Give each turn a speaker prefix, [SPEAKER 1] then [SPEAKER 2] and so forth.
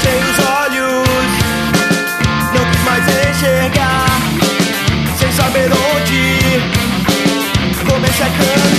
[SPEAKER 1] fechei os olhos, não quis mais enxergar, sem saber onde comecei a cantar.